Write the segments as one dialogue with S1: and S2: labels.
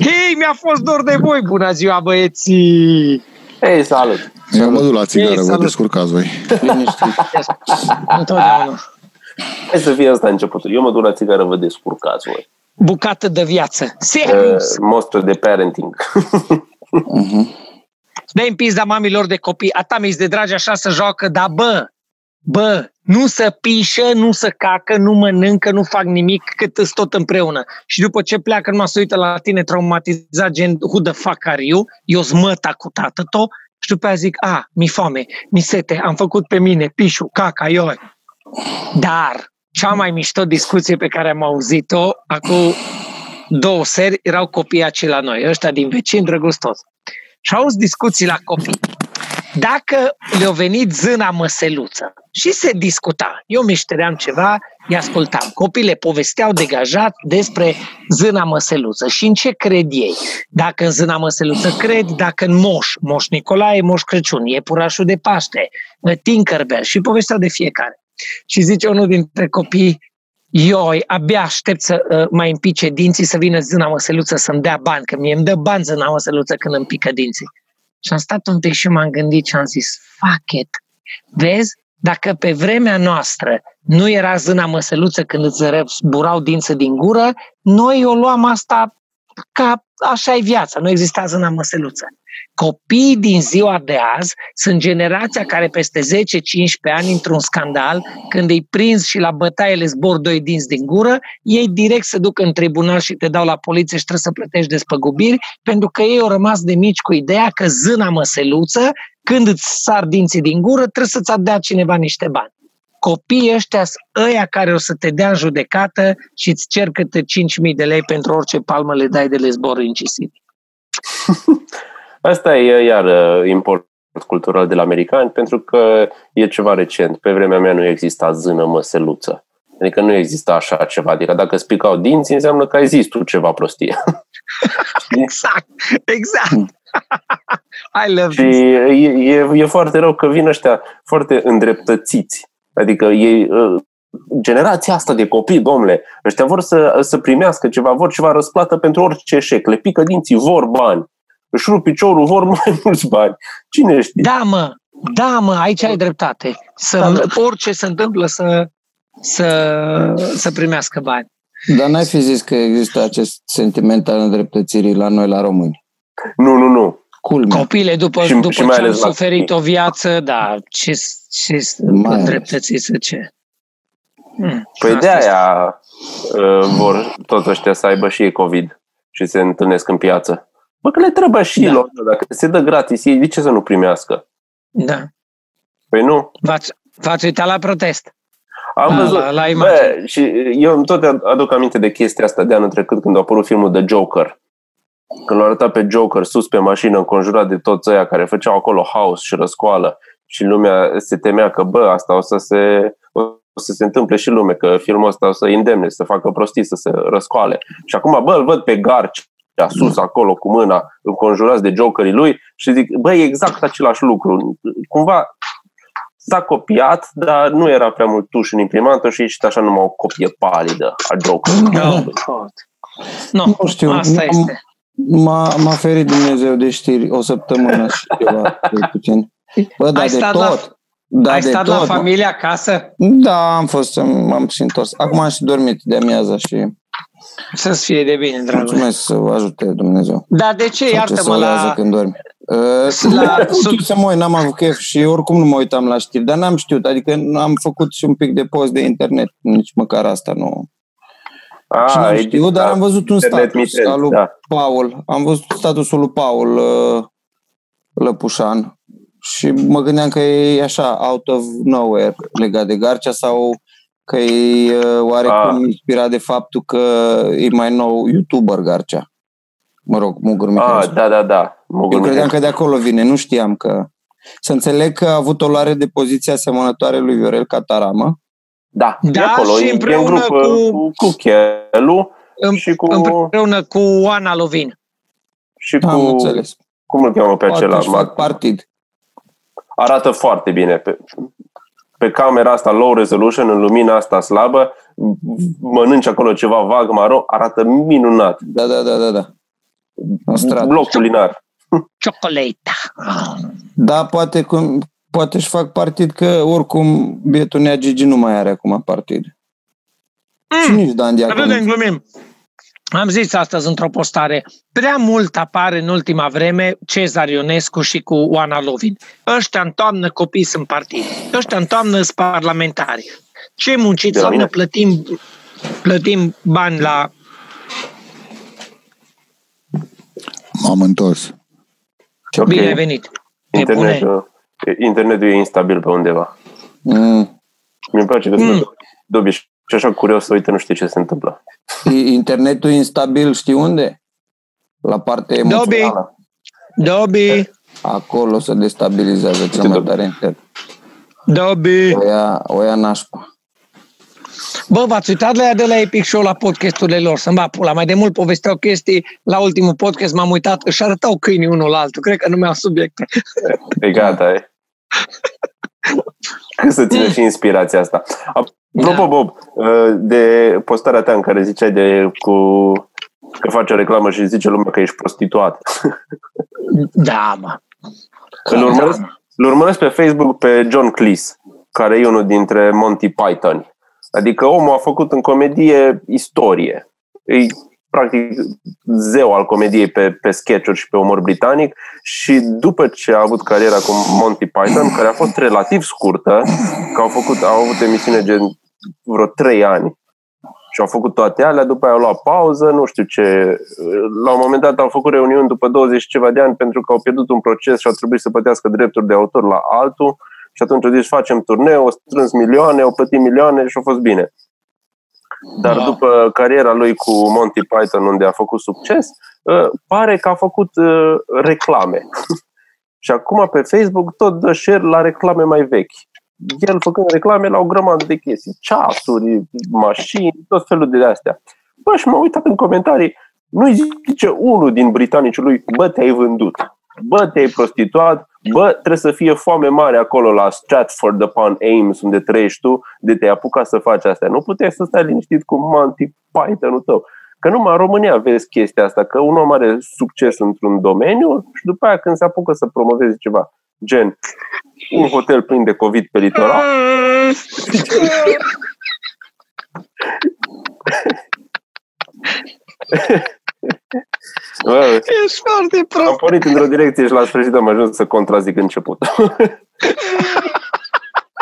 S1: Hei, mi-a fost dor de voi! Bună ziua, băieții!
S2: Hei, salut!
S3: Eu mă duc la țigară, vă
S1: salut.
S3: descurcați voi.
S1: Întotdeauna.
S2: Hai să fie asta începutul. Eu mă duc la țigară, vă descurcați voi.
S1: Bucată de viață.
S2: Uh,
S1: Serios!
S2: mostru de parenting.
S1: Dă-i în pizda mamilor de copii. Ata mi de dragi așa să joacă, dar bă, bă, nu să pișă, nu să cacă, nu mănâncă, nu fac nimic, cât îs tot împreună. Și după ce pleacă, numai să uită la tine traumatizat, gen, who the fuck are you? Eu smăta cu tată tot și după aia zic, a, mi foame, mi sete, am făcut pe mine, pișu, caca, eu. Dar cea mai mișto discuție pe care am auzit-o acum două seri erau copiii acei la noi, ăștia din vecini, drăgustos. Și auzi discuții la copii. Dacă le-a venit zâna măseluță și se discuta, eu mișteream ceva, îi ascultam. Copiii le povesteau degajat despre zâna măseluță și în ce cred ei. Dacă în zâna măseluță cred, dacă în moș, moș Nicolae, moș Crăciun, iepurașul de Paște, Tinkerbell și povesteau de fiecare. Și zice unul dintre copii, Ioi, abia aștept să uh, mai împice dinții să vină zâna măseluță să-mi dea bani, că mie îmi dă bani zâna măseluță când îmi pică dinții. Și am stat un pic și m-am gândit și am zis, fuck it. Vezi, dacă pe vremea noastră nu era zâna măseluță când îți zburau dință din gură, noi o luam asta ca așa e viața, nu exista zâna măseluță. Copiii din ziua de azi sunt generația care peste 10-15 ani într-un scandal, când îi prins și la bătaie le zbor doi dinți din gură, ei direct se duc în tribunal și te dau la poliție și trebuie să plătești despăgubiri, pentru că ei au rămas de mici cu ideea că zâna măseluță, când îți sar dinții din gură, trebuie să-ți dea cineva niște bani. Copiii ăștia sunt ăia care o să te dea în judecată și îți cer câte 5.000 de lei pentru orice palmă le dai de le zbor incisiv.
S2: Asta e iar uh, import cultural de la americani, pentru că e ceva recent. Pe vremea mea nu exista zână măseluță. Adică nu exista așa ceva. Adică dacă îți picau dinții, înseamnă că ai zis tu ceva prostie.
S1: exact, exact. I love
S2: Și
S1: this.
S2: e, e, e foarte rău că vin ăștia foarte îndreptățiți. Adică ei, uh, generația asta de copii, domnule, ăștia vor să, să primească ceva, vor ceva răsplată pentru orice eșec. Le pică dinții, vor bani. Își rup piciorul, vor mai mulți bani. Cine știe?
S1: Da, mă, da, mă, aici ai dreptate. Să, orice se întâmplă să, să, să primească bani.
S4: Dar n-ai fi zis că există acest sentiment al îndreptățirii la noi, la români.
S2: Nu, nu, nu.
S4: Culmea.
S1: Copile, după,
S2: Și-
S1: după
S2: și mai
S1: ce au
S2: ales la
S1: suferit o viață, da, ce, ce
S4: Mai ales.
S1: îndreptățiți ce? Hmm,
S2: Păi
S1: asta
S2: de
S1: este.
S2: aia uh, vor toți ăștia să aibă și ei COVID și se întâlnesc în piață. Bă, că le trebuie și
S1: Da.
S2: lor, dacă se dă gratis, ei de ce să nu primească?
S1: Da.
S2: Păi nu.
S1: V-ați, v-ați uitat la protest.
S2: Am
S1: Da,
S2: văzut.
S1: la- la imagine.
S2: Bă, și eu tot aduc aminte de chestia asta de anul trecut când a apărut filmul The Joker. Când l-a arătat pe Joker sus pe mașină, înconjurat de toți ăia care făceau acolo haos și răscoală și lumea se temea că, bă, asta o să se, o să se întâmple și lume, că filmul ăsta o să îndemne, să facă prostii, să se răscoale. Și acum, bă, îl văd pe Garci sus acolo cu mâna înconjurați de jokerii lui și zic, bă, e exact același lucru. Cumva s-a copiat, dar nu era prea mult tuș în imprimantă și ieșit așa numai o copie palidă a Jokerului.
S1: Oh, God. Nu,
S4: Nu știu,
S1: asta
S4: nu-
S1: este.
S4: M-a, m-a ferit Dumnezeu de știri o săptămână și ceva, cel puțin. Bă, dar
S1: Ai
S4: de
S1: stat la-
S4: tot. Da,
S1: Ai
S4: de
S1: stat
S4: tot.
S1: la familie acasă?
S4: Da, am fost, m-am și întors. Acum am și dormit de amiază și
S1: Să-ți fie de bine, dragul.
S4: mulțumesc să vă ajute Dumnezeu.
S1: Dar de ce?
S4: Sau ce
S1: Iartă-mă
S4: să urează
S1: la...
S4: când dormi. Uh,
S1: La-
S4: la, știu să mă uit, n-am avut chef și oricum nu mă uitam la știri, dar n-am știut, adică am făcut și un pic de post de internet, nici măcar asta nu.
S2: A,
S4: și n-am
S2: e
S4: știut, dar am văzut un
S2: internet
S4: status
S2: mitenți,
S4: al lui
S2: da.
S4: Paul, am văzut statusul lui Paul uh, Lăpușan și mă gândeam că e așa, out of nowhere legat de Garcea sau că e uh, oarecum
S2: Ah.
S4: inspirat de faptul că e mai nou YouTuber Garcea. Mă rog, Mugur
S2: A,
S4: Mihailescu.
S2: da, da, da. Mă
S4: Eu credeam că de acolo vine, nu știam că... Să înțeleg că a avut o luare de poziție asemănătoare lui Viorel Cataramă.
S2: Da,
S1: Da,
S2: e acolo,
S1: și
S2: e- e în
S1: împreună
S2: grup
S1: cu-
S2: cu, cu Chelu
S1: În-
S2: și cu,
S1: Împreună cu Oana Lovin.
S2: și cu
S4: Am înțeles.
S2: cum îl cheamă pe
S4: Poate
S2: acela?
S4: își fac partid.
S2: Arată foarte bine. Pe, pe camera asta low resolution, în lumina asta slabă, mănânci acolo ceva vag maro, arată minunat.
S4: Da, da, da, da, da. în stradă.
S2: bloc culinar.
S1: Ciocolata.
S4: Da, poate, cum, poate își fac partid că oricum bietul Nea Gigi nu mai are acum partid. Și
S1: Mm.
S4: nici Dan
S1: Râdem,
S4: Diaconu.
S1: glumim. Am zis astăzi într-o postare, prea mult apare în ultima vreme Cezar Ionescu și cu Oana Lovin. Ăștia în toamnă copii sunt partid. Ăștia în toamnă sunt parlamentari. Ce muncit
S2: De la
S1: să
S2: mine?
S1: ne plătim, plătim bani la...
S3: M-am întors.
S2: Ok.
S1: Bine ai venit. Te pune.
S2: Internetul, internetul e instabil pe undeva.
S4: Mm.
S2: Mi-e place că
S1: Mm.
S2: sunt de obicei și așa curios să uite, nu știu ce se întâmplă.
S4: I- Internetul instabil, știi unde? La partea emoțională.
S1: Dobby,
S4: Acolo se destabilizează cel mai
S2: Dobby?
S4: tare internet.
S1: Dobby.
S4: O ia, o ia nașpa.
S1: Bă, v-ați uitat la ea de la Epic Show la podcasturile lor, să-mi bat pula. Mai de mult povesteau chestii, la ultimul podcast m-am uitat, își arătau câinii unul la altul, cred că nu mi-au subiecte.
S2: E gata, e. Cât să ține și inspirația asta. Apropo,
S1: Da.
S2: Bob, uh, de postarea ta în care ziceai de cu că face o reclamă și zice lumea că ești prostituat.
S1: Da, mă.
S2: Îl urmăresc, îl urmăresc pe Facebook pe John Cleese, care e unul dintre Monty Python. Adică omul a făcut în comedie istorie. E practic zeu al comediei pe, pe sketch-uri și pe umor britanic și după ce a avut cariera cu Monty Python, care a fost relativ scurtă, că au, făcut, au avut emisiune gen vreo trei ani și au făcut toate alea, după aia au luat pauză, nu știu ce. La un moment dat au făcut reuniuni după 20 și ceva de ani pentru că au pierdut un proces și au trebuit să plătească drepturi de autor la altul și atunci au zis facem turneu, au strâns milioane, au plătit milioane și a fost bine. Dar
S1: Da.
S2: după cariera lui cu Monty Python, unde a făcut succes, uh, pare că a făcut uh, reclame. și acum pe Facebook tot dă share la reclame mai vechi. El făcând reclame la o grămadă de chestii, ceasuri, mașini, tot felul de astea. Bă, și m-am uitat în comentarii, nu-i zice unul din britanicii lui, bă, te-ai vândut, bă, te-ai prostituat, bă, trebuie să fie foame mare acolo la Stratford upon Ames, unde trăiești tu, de te-ai apucat să faci astea. Nu puteai să stai liniștit cu Monty Python-ul tău. Că numai în România vezi chestia asta, că un om are succes într-un domeniu și după aia când se apucă să promoveze ceva, gen un hotel plin de COVID pe litoral, bă,
S1: Ești foarte
S2: am
S1: prost.
S2: pornit într-o direcție și la sfârșit am ajuns să contrazic început.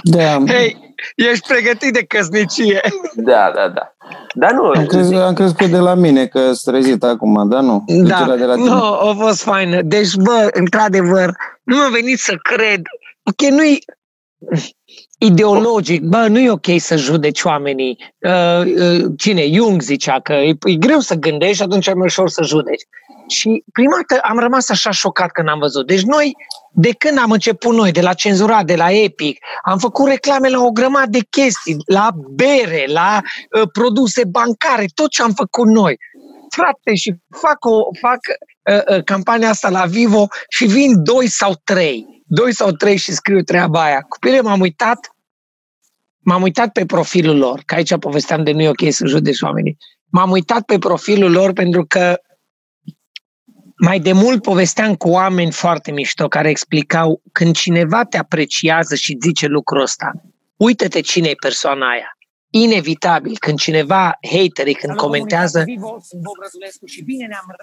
S4: Da,
S1: Hei, ești pregătit de căsnicie.
S2: da, da, da. Dar nu,
S4: am crezut, am crezut că de la mine, că s trezit acum, dar nu. Deci
S1: Da,
S4: era de la tine.
S1: nu, a fost faină. Deci, bă, într-adevăr, nu mi-a venit să cred. Ok, nu-i ideologic, bă, nu e ok să judeci oamenii. Uh, uh, cine? Jung zicea că e, e greu să gândești și atunci e mai ușor să judeci. Și prima dată am rămas așa șocat când am văzut. Deci noi, de când am început noi, de la cenzurat, de la Epic, am făcut reclame la o grămadă de chestii, la bere, la uh, produse bancare, tot ce am făcut noi. Frate, și fac, o, fac uh, uh, campania asta la Vivo și vin doi sau trei. Doi sau trei și scriu treaba aia. Cu bine m-am uitat, m-am uitat pe profilul lor, că aici povesteam de nu e ok să judeci oamenii. M-am uitat pe profilul lor pentru că mai de mult povesteam cu oameni foarte mișto care explicau când cineva te apreciază și zice lucrul ăsta, uită-te cine e persoana aia. Inevitabil, când cineva, haterii, când comentează,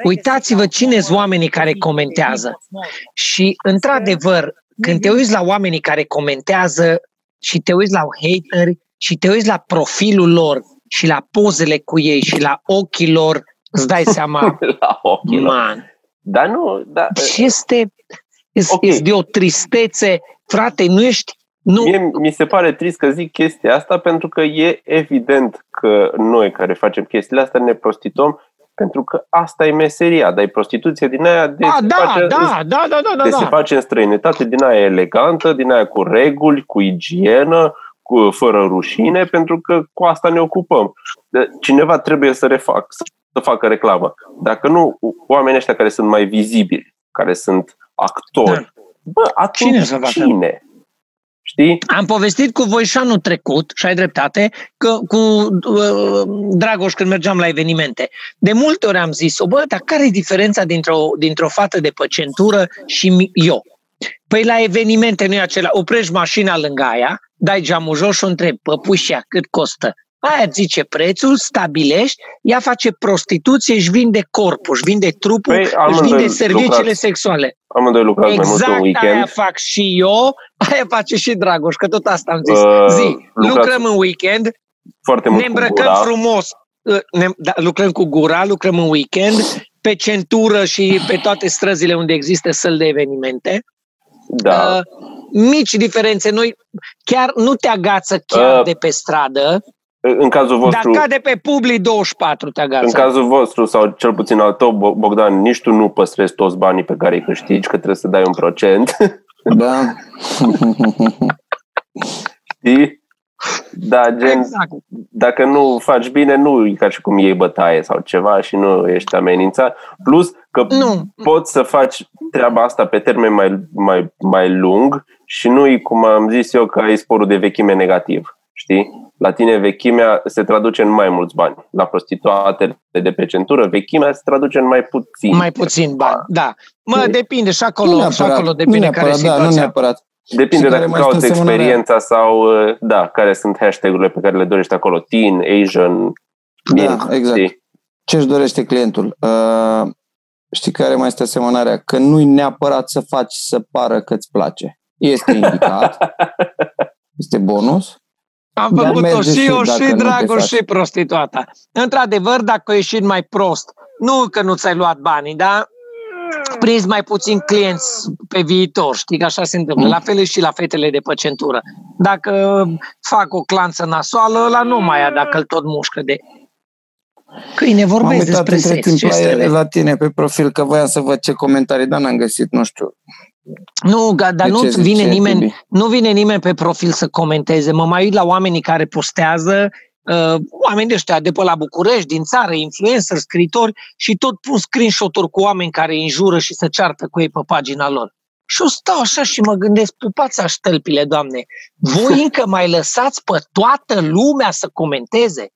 S1: Uitați-vă cine sunt oamenii care comentează. Și, într-adevăr, când te uiți la oamenii care comentează și te uiți la hateri și te uiți la profilul lor și la pozele cu ei și la ochii lor, îți dai seama,
S2: la ochii lor.
S1: man,
S2: Dar nu, da,
S1: și este, este,
S2: Ok.
S1: este de o tristețe, frate, nu ești, nu,
S2: Mie mi se pare trist că zic chestia asta pentru că e evident că noi care facem chestiile astea ne prostituăm pentru că asta e meseria, dar e prostituție din aia de,
S1: a,
S2: se
S1: da,
S2: face,
S1: da, da, da, da, da,
S2: de se
S1: da.
S2: face în străinătate, din aia elegantă, din aia cu reguli, cu igienă, cu, fără rușine, pentru că cu asta ne ocupăm. De- Cineva trebuie să refac, să facă reclamă. Dacă nu, oamenii ăștia care sunt mai vizibili, care sunt actori,
S1: Da.
S2: bă, atunci
S1: Cine să facă?
S2: cine? Știi?
S1: Am povestit cu voi și anul trecut, și ai dreptate, că cu uh, Dragoș când mergeam la evenimente. De multe ori am zis, o bă, dar care e diferența dintr-o, dintr-o fată de pe centură și mi- eu? Păi la evenimente nu e acela, oprești mașina lângă aia, dai geamul jos și o întrebi, păpușia, cât costă? Aia îți zice prețul, stabilești, ea face prostituție, își vinde corpul, își vinde trupul,
S2: Păi,
S1: își
S2: amândoi
S1: vinde serviciile
S2: lucrați.
S1: sexuale.
S2: Amândoi lucrați mai mult
S1: Exact
S2: în
S1: aia
S2: weekend.
S1: fac și eu, aia face și Dragoș, că tot asta am zis.
S2: Uh,
S1: Zi,
S2: lucrați
S1: lucrăm în weekend,
S2: Foarte mult
S1: ne
S2: cu
S1: îmbrăcăm
S2: gura.
S1: frumos, uh, ne, da, lucrăm cu gura, lucrăm în weekend, pe centură și pe toate străzile unde există săli de evenimente.
S2: Da.
S1: Uh, mici diferențe, noi chiar nu te agață chiar
S2: Uh,
S1: de pe stradă,
S2: În cazul vostru,
S1: dar ca de pe Publi 24 te agață.
S2: în cazul vostru sau cel puțin al tău, Bo- Bogdan, nici tu nu păstrezi toți banii pe care îi câștigi, că trebuie să dai un procent.
S4: Da.
S2: Știi? Da, gen,
S1: Exact.
S2: dacă nu faci bine, nu e ca și cum iei bătaie sau ceva și nu ești amenințat. Plus că
S1: Nu.
S2: poți să faci treaba asta pe termen mai, mai, mai lung și nu e cum am zis eu că ai sporul de vechime negativ. Știi? La tine vechimea se traduce în mai mulți bani. La prostituatele de pe centură, vechimea se traduce în mai puțin.
S1: Mai puțin bani, da. Mă,
S2: Știi?
S1: depinde și
S4: Nu
S1: acolo, și
S4: neapărat,
S1: acolo
S4: nu
S1: depinde care e
S4: neapărat, da, nu
S1: situația.
S4: neapărat.
S2: Depinde
S4: Și care
S2: dacă
S4: mai
S2: cauți
S4: este asemănarea?
S2: experiența sau, uh, da, care sunt hashtag-urile pe care le dorești acolo. Teen, Asian,
S4: Da,
S2: mint,
S4: exact.
S2: știi?
S4: Ce își dorește clientul? Uh, știi care mai este asemănarea? Că nu-i neapărat să faci să pară că îți place. Este indicat, este bonus.
S1: Am
S4: Dar
S1: făcut-o
S4: merge
S1: și
S4: și
S1: eu,
S4: dacă
S1: și
S4: nu te
S1: Dragoș,
S4: faci.
S1: și prostituata. Într-adevăr, dacă ai ieșit mai prost, nu că nu ți-ai luat banii, dar prins mai puțin clienți pe viitor, știi că așa se întâmplă. La fel e și la fetele de pe centură. Dacă fac o clanță nasoală, la nu mai ia dacă îl tot mușcă de... Câine,
S4: M-am
S1: vorbesc
S4: uitat
S1: despre
S4: între
S1: sex,
S4: timp
S1: ce trebuie?
S4: la, la tine pe profil, că voiam să văd ce comentarii, dar n-am găsit, nu știu.
S1: Nu, ga- dar
S4: De
S1: nu
S4: ce
S1: vine
S4: zice
S1: nimeni,
S4: Tibi?
S1: nu vine nimeni pe profil să comenteze. Mă mai uit la oamenii care postează, uh, oameni de ăștia de pe la București, din țară, influencer, scritori și tot pun screenshot-uri cu oameni care îi înjură și se ceartă cu ei pe pagina lor. Și eu stau așa și mă gândesc, pupați aștălpile, doamne, voi încă mai lăsați pe toată lumea să comenteze?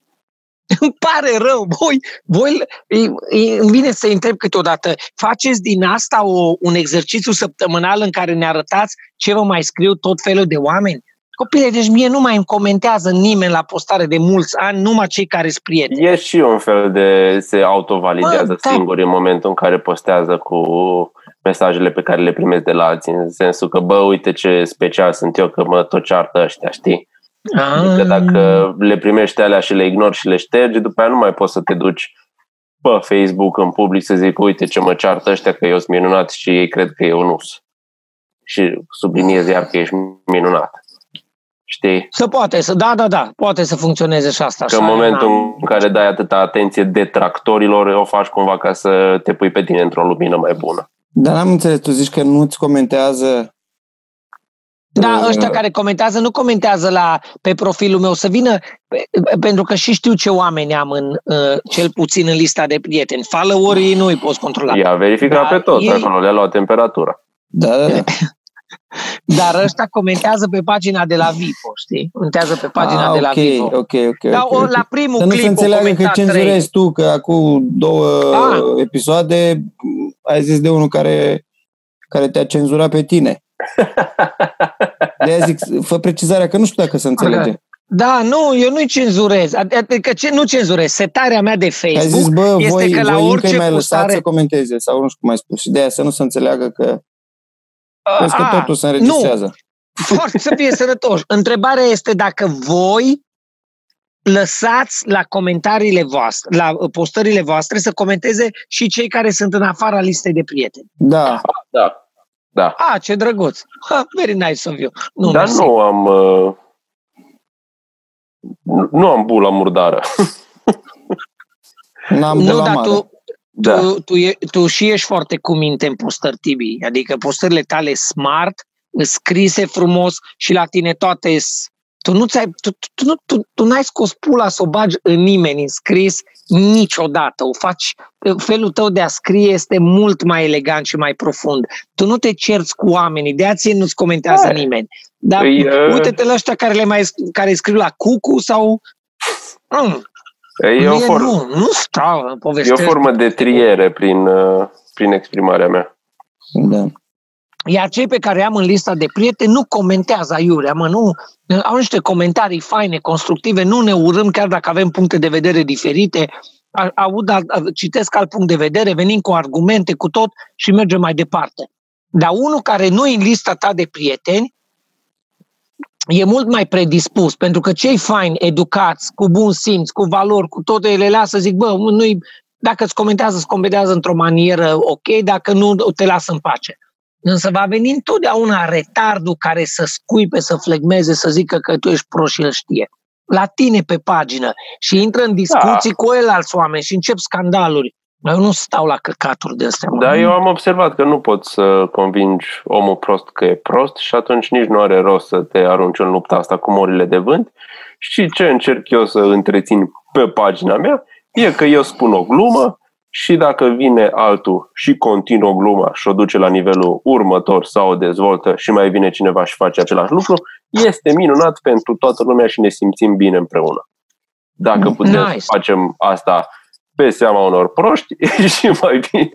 S1: Îmi pare rău, voi, voi îi- îi- îmi vine să întreb câteodată, faceți din asta o, un exercițiu săptămânal în care ne arătați ce vă mai scriu tot felul de oameni? Copile, deci mie nu mai îmi comentează nimeni la postare de mulți ani, numai cei care sunt prieteni.
S2: E și un fel de se autovalidează
S1: Bă, da.
S2: singuri în momentul în care postează cu mesajele pe care le primesc de la alții, în sensul că, bă, uite ce special sunt eu, că mă tot ceartă ăștia, știi? Adică
S1: Ah.
S2: dacă le primești alea și le ignori și le ștergi, după aia nu mai poți să te duci pe Facebook în public să zic, uite ce mă ceartă ăștia că eu sunt minunat și ei cred că eu nu sunt. Și subliniez iar că ești minunat. Știi?
S1: Să poate, să, da, da, da, poate să funcționeze și asta.
S2: Că în
S1: așa,
S2: momentul
S1: n-am-
S2: în care dai atâta atenție detractorilor, o faci cumva ca să te pui pe tine într-o lumină mai bună.
S4: Dar n-am înțeles, tu zici că nu-ți comentează
S1: Da,
S4: Uh,
S1: ăștia care comentează, nu comentează la, pe profilul meu, să vină, pe, pentru că și știu ce oameni am în, uh, cel puțin în lista de prieteni. Followerii nu îi poți controla.
S2: Ia verifica
S1: Da,
S2: pe toți
S1: ei-
S2: acolo, le-a luat temperatura.
S4: Da, da, da.
S1: Dar ăștia comentează pe pagina de la Vipo, știi? Comentează pe pagina
S4: ah,
S1: de la
S4: ok,
S1: Vipo.
S4: ok, ok.
S1: Dar
S4: ok,
S1: o,
S4: ok.
S1: la primul
S4: Să nu
S1: clip
S4: se
S1: o
S4: înțeleagă că
S1: comentat trei.
S4: cenzurezi tu, că acum două
S1: Ah.
S4: episoade ai zis de unul care, care te-a cenzurat pe tine. de zic, fă precizarea, că nu știu dacă se înțelege.
S1: Da, nu, eu nu-i cenzurez. Adică ce, nu cenzurez. Setarea mea de
S4: Ai
S1: Facebook
S4: zis, bă,
S1: este
S4: voi,
S1: că la
S4: voi încă
S1: orice
S4: mai lăsat
S1: postare-
S4: să comenteze, sau nu știu cum ai spus. Și de aia să nu se înțeleagă că, crezi că
S1: A,
S4: totul se înregistrează.
S1: Foarte să fie sănătoși. Întrebarea este dacă voi lăsați la comentariile voastre, la postările voastre să comenteze și cei care sunt în afara listei de prieteni.
S4: Da,
S2: Da. Da.
S1: Ah, ce drăguț! Ha, very nice of you. Nu,
S2: Dar
S1: mersi.
S2: nu am... Uh, nu- nu am bula murdară.
S4: n-am de
S1: nu
S4: la
S1: dar
S4: mare.
S1: tu,
S2: Da.
S1: tu, tu, e, tu și ești foarte cu minte în postări, Tibi. Adică postările tale smart, scrise frumos și la tine toate s- tu nu ți-ai, tu, tu, tu, nu- tu, tu n-ai scos pula să o bagi în nimeni în scris niciodată. O faci, felul tău de a scrie este mult mai elegant și mai profund. Tu nu te cerți cu oamenii, de aia ție nu-ți comentează
S2: Da.
S1: nimeni. Dar
S2: Păi, uh,
S1: uite-te la ăștia care, le mai, care scriu la cucu sau... Mm,
S2: E o,
S1: mie
S2: for-
S1: nu, nu stau,
S2: e o
S1: povestesc.
S2: formă de triere prin, uh, prin exprimarea mea.
S4: Da.
S1: Iar cei pe care i-am în lista de prieteni nu comentează aiurea, mă, nu, au niște comentarii faine, constructive, nu ne urâm chiar dacă avem puncte de vedere diferite, A- aud, alt- a- citesc alt punct de vedere, venim cu argumente, cu tot și mergem mai departe. Dar unul care nu e în lista ta de prieteni, e mult mai predispus, pentru că cei faini, educați, cu bun simț, cu valori, cu toate ele lasă, zic, bă, nu dacă îți comentează, îți comentează într-o manieră ok, dacă nu, te lasă în pace. Însă va veni întotdeauna retardul care să scuipe, să flegmeze, să zică că tu ești prost și el știe. La tine pe pagină și intră în discuții da. cu el alți oameni și încep scandaluri. Eu nu stau la căcaturi de astea. mă.
S2: Dar eu am observat că nu poți să convingi omul prost că e prost și atunci nici nu are rost să te arunci în lupta asta cu morile de vânt. Și ce încerc eu să întrețin pe pagina mea e că eu spun o glumă și dacă vine altul și continuă gluma și o duce la nivelul următor sau o dezvoltă și mai vine cineva și face același lucru, este minunat pentru toată lumea și ne simțim bine împreună. Dacă putem
S1: Nice.
S2: să facem asta pe seama unor proști, e și mai bine.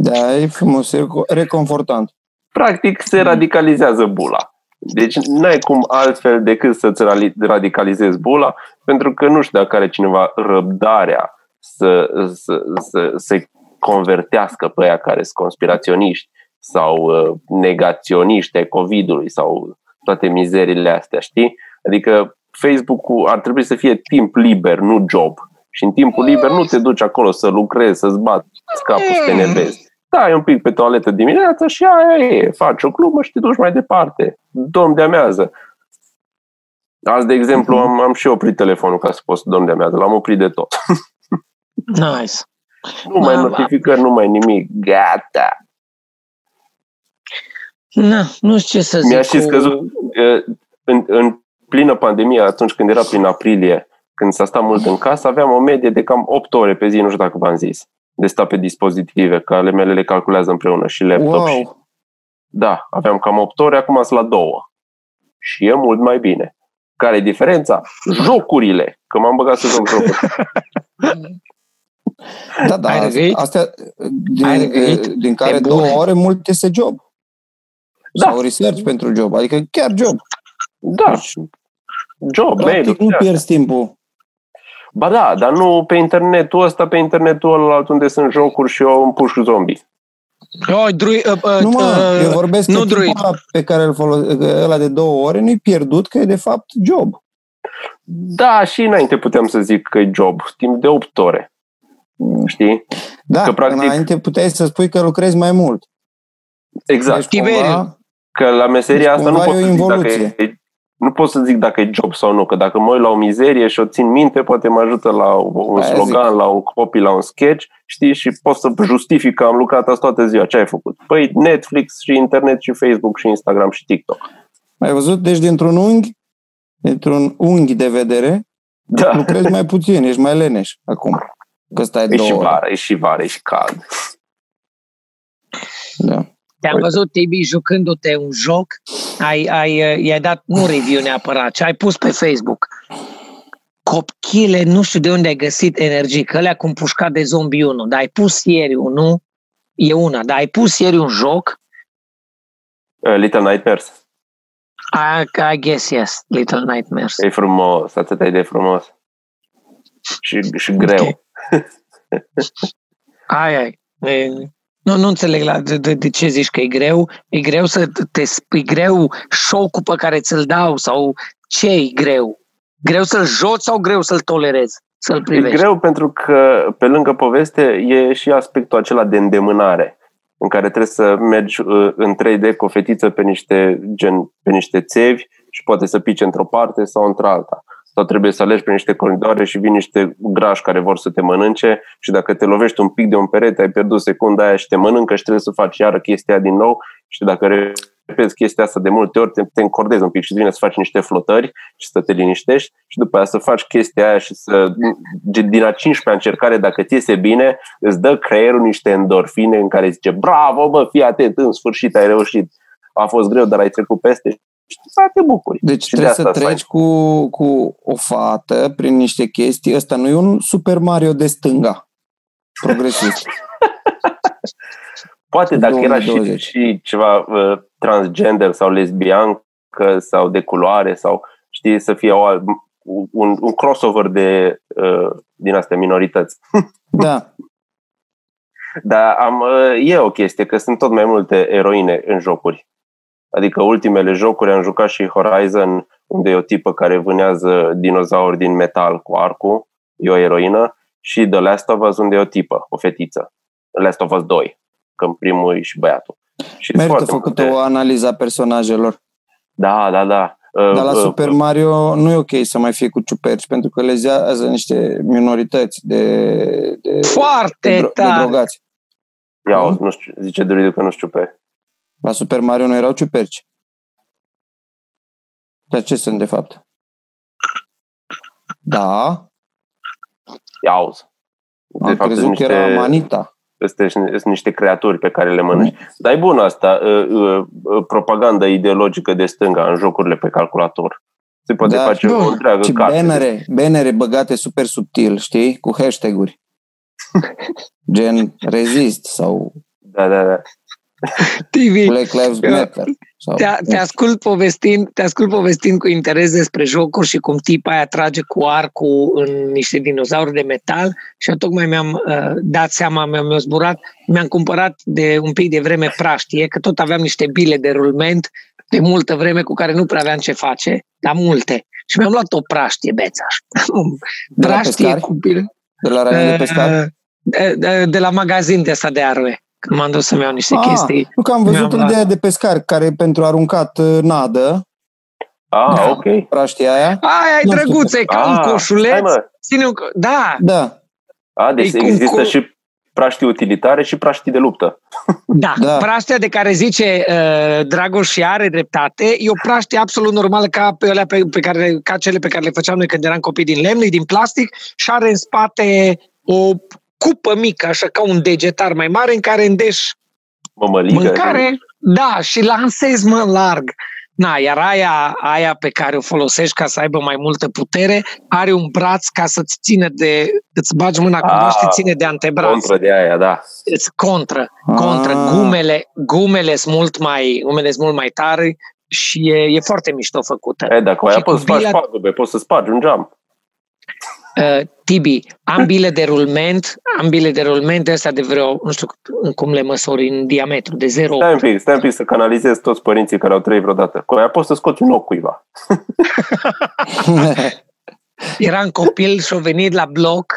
S4: Da, e frumos, e reco- reconfortant.
S2: practic se radicalizează bula. Deci n-ai cum altfel decât să-ți rali- radicalizezi bula, pentru că nu știu dacă are cineva răbdarea să, să, să, să convertească pe aia care sunt conspiraționiști sau uh, negaționiști ai COVID-ului sau toate mizerile astea, știi? Adică Facebook-ul ar trebui să fie timp liber, nu job. Și în timpul liber nu te duci acolo să lucrezi, să-ți bați capul, să te enervezi stai un pic pe toaletă dimineața și aia e, faci o glumă și te duci mai departe. Domn de amează. Azi, de exemplu, am, am și oprit telefonul ca să post domn de amează. L-am oprit de tot.
S1: Nice.
S2: Nu mai
S1: Ma-
S2: notificări, nu mai nimic. Gata.
S1: Na, nu știu ce să zic.
S2: Mi-a și
S1: cu-
S2: scăzut uh, în, în plină pandemie, atunci când era prin aprilie, când s-a stat mult în casă, aveam o medie de cam 8 ore pe zi, nu știu dacă v-am zis, de stat pe dispozitive, că ale mele le calculează împreună și laptop și
S4: Wow!
S2: Da, aveam cam 8 ore, acum sunt la 2. Și e mult mai bine. Care e diferența? Jocurile. Că m-am băgat să joc jocuri.
S4: Da, da,
S1: Ai răgăit?
S4: astea din,
S1: Ai răgăit?
S4: din care
S1: Pe
S4: două
S1: bune?
S4: ore mult este job.
S2: Da.
S4: Sau research pentru job, adică chiar job.
S2: Da. Job, mail
S4: Practic nu pierzi timpul.
S2: Ba da, dar nu pe internetul ăsta, pe internetul ălalt unde sunt jocuri și eu împuș zombie.
S1: Oi, drui, uh, uh,
S4: Nu mă,
S1: uh,
S4: eu vorbesc
S1: nu
S4: că timpul
S1: druid.
S4: ăla pe care îl folos- ăla de două ore nu-i pierdut, că e de fapt job.
S2: Da, și înainte puteam să zic că e job, timp de 8 ore. Știi?
S4: Da,
S2: Că,
S4: că
S2: practic-
S4: înainte puteai să spui că lucrezi mai mult.
S2: Exact.
S4: Deci,
S1: Tiberiu.
S4: cumva,
S2: Că la meseria
S4: Deci
S2: asta nu
S4: cumva
S2: pot,
S4: e o
S2: să zic dacă
S4: involuție.
S2: e, nu pot să zic dacă e job sau nu, că dacă mă uit la o mizerie și o țin minte, poate mă ajută la un
S4: Aia
S2: slogan, la un copy, la un sketch, știi, și pot să justific că am lucrat asta toată ziua. Ce ai făcut? Păi Netflix și internet și Facebook și Instagram și TikTok.
S4: ai văzut? Deci dintr-un unghi, dintr-un unghi de vedere,
S2: Da.
S4: lucrezi mai puțin, ești mai leneș acum. Că stai
S2: E și
S4: două ore.
S2: vară, e și vară, e și cald.
S4: Da.
S1: Te-am
S2: Uite.
S1: văzut, Tibi, jucându-te un joc, ai, ai, uh, i-ai dat, nu review neapărat, ci ai pus pe Facebook. Copchile, nu știu de unde ai găsit energie, că alea cu împușcat de zombie 1, dar ai pus ieri unul, e una, dar ai pus ieri un joc,
S2: Uh, Little Nightmares.
S1: I, I guess yes, Little Nightmares.
S2: E frumos, atât e de frumos. Și, și greu.
S1: Ok. Ai, ai. E, nu, nu înțeleg la, de, de, de, ce zici că e greu. E greu să te e greu show-ul pe care ți-l dau sau ce e greu? Greu să-l joci sau greu să-l tolerezi? Să-l
S2: E
S1: privești?
S2: greu pentru că pe lângă poveste e și aspectul acela de îndemânare în care trebuie să mergi uh, în 3D cu o fetiță pe niște, gen, pe niște țevi și poate să pice într-o parte sau într-alta. Sau trebuie să alegi pe niște coridoare și vin niște grași care vor să te mănânce și dacă te lovești un pic de un perete, ai pierdut secunda aia și te mănâncă și trebuie să faci iară chestia aia din nou și dacă repezi chestia asta de multe ori, te, te încordezi un pic și îți vine să faci niște flotări și să te liniștești și după aia să faci chestia aia și să, din a 15-a încercare, dacă ți iese bine, îți dă creierul niște endorfine în care zice, bravo, bă, fii atent, în sfârșit ai reușit. a fost greu, dar ai trecut peste și să te bucuri.
S4: Deci
S2: Și de
S4: trebuie să
S2: asta
S4: treci cu, cu o fată prin niște chestii. Ăsta nu e un Super Mario de stânga. Progresist.
S2: Poate dacă era și,
S4: 2020.
S2: și ceva uh, transgender sau lesbiancă sau de culoare sau știi să fie o, al- un, un crossover de uh, din astea minorități.
S4: Da.
S2: Dar am, uh, e o chestie că sunt tot mai multe eroine în jocuri. Adică ultimele jocuri am jucat și Horizon, unde e o tipă care vânează dinozauri din metal cu arcul, e o eroină, și The Last of Us, unde e o tipă, o fetiță. The Last of Us 2, că în primul e și băiatul. Și sunt
S4: Merită
S2: foarte
S4: făcută
S2: multe-
S4: o analiză a personajelor.
S2: Da, da, da. Uh,
S4: Dar la
S2: uh,
S4: Super Mario nu e ok să mai fie cu ciuperci, pentru că lezează niște minorități de, de,
S1: Foarte
S4: de, dro- de
S1: tare.
S4: drogați.
S2: Ia, auzi, nu știu, zice Doridu că nu știu pe.
S4: La Super Mario nu erau ciuperci. Dar ce sunt, de fapt? Da,
S2: Ia, auzi.
S4: am crezut că era Manita.
S2: Sunt, sunt niște creaturi pe care le mănânci. Dar e bun asta, uh, uh, uh, propaganda ideologică de stânga în jocurile pe calculator. Se poate
S4: Da,
S2: face
S1: nu,
S2: o întreagă
S4: Și
S2: carte.
S4: bannere, bannere băgate super subtil, știi? Cu hashtag-uri. Gen rezist sau
S2: Da, da, da.
S1: TV,
S4: Black Lives Matter. Sau,
S1: te, te, ascult povestind, te ascult povestind cu interes despre jocuri și cum tipa aia trage cu arcul în niște dinozauri de metal și eu tocmai mi-am uh, dat seama, mi-am, mi-am zburat, mi-am cumpărat de un pic de vreme praștie, că tot aveam niște bile de rulment de multă vreme cu care nu prea aveam ce face, dar multe. Și mi-am luat o praștie, bețaș.
S4: De la
S1: praștie
S4: pescari?
S1: cu bile.
S4: de la Raion de pescar?
S1: Uh, De, de, de la magazin de asta de arme. Când m-am dus să-mi iau niște
S4: Ah,
S1: chestii.
S4: Nu că am văzut
S1: Mi-am
S4: un
S1: luat.
S4: de de pescar care pentru aruncat uh, nadă,
S2: Ah,
S1: Da.
S2: ok.
S4: praștia aia.
S1: Aia e
S4: Nu știu.
S1: drăguță, e ca un
S2: Ah,
S1: coșuleț.
S2: hai, mă.
S1: Ține un, co- da,
S4: Da,
S2: A, deci
S1: E cum-
S2: există
S1: cum-
S2: și praștii utilitare și praștii de luptă.
S1: da,
S4: Da.
S1: da. Praștea de care zice uh, Dragoș și are dreptate, e o praștie absolut normală ca, pe alea pe, pe care, ca cele pe care le făceam noi când eram copii din lemn, e din plastic și are în spate o cupă mică, așa ca un degetar mai mare, în care îndeși
S2: Mămăligă.
S1: mâncare, da, și lansezi, mă, larg. Na, iar aia, aia pe care o folosești ca să aibă mai multă putere, are un braț ca să-ți țină de, îți bagi mâna cumva
S2: Ah,
S1: și te ține de antebraț.
S2: Contră de aia, da.
S1: Îți contră, contră.
S4: Ah.
S1: Gumele, gumele sunt mult mai, gumele sunt mult mai tare și e, e foarte mișto făcută.
S2: E, dacă aia
S1: Și cu
S2: poți să faci
S1: bila-
S2: pagube, poți să spargi un geam.
S1: Uh, Tibi, am bile de rulment, am bile de rulment de astea de vreo, nu știu cum le măsori în diametru, de 0,8.
S2: Stai un pic, stai un pic să canalizezi toți părinții care au trăit vreodată. Cu aia poți să scoți un ochi cuiva.
S1: Eram copil și au venit la bloc,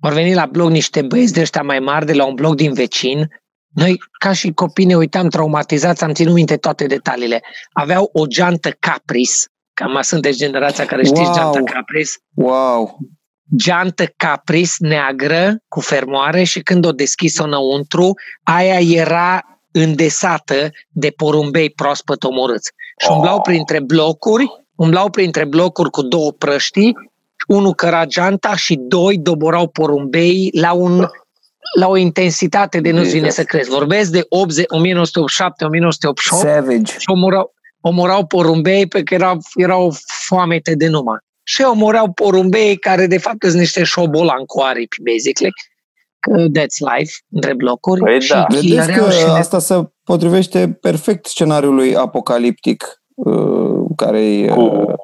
S1: au venit la bloc niște băieți de ăștia mai mari de la un bloc din vecin. Noi, ca și copii, ne uitam traumatizați, am ținut minte toate detaliile. Aveau o geantă Capris, cam sunteți generația care știți
S4: Wow.
S1: geanta Capris,
S4: wow.
S1: geantă Capris neagră cu fermoare și când o deschis înăuntru, aia era îndesată de porumbei proaspăt omorâți. Și
S2: Oh.
S1: umblau printre blocuri, umblau printre blocuri cu două prăștii, unul căra geanta și doi doborau porumbei la un la o intensitate de nu-ți vine
S2: Jesus.
S1: să crezi. Vorbesc de 80, 1987, 1988
S4: Savage.
S1: și omorau, omorau porumbei pe că erau, erau foamete de numai. Și omorau porumbei care de fapt sunt niște șobolan cu aripi, basically. Că that's life, între blocuri.
S2: Păi
S1: și
S2: da.
S4: Vedeți
S1: killereau
S4: că
S1: și le-
S4: asta se potrivește perfect scenariului apocaliptic uh, care e...
S2: Cu
S4: Uh,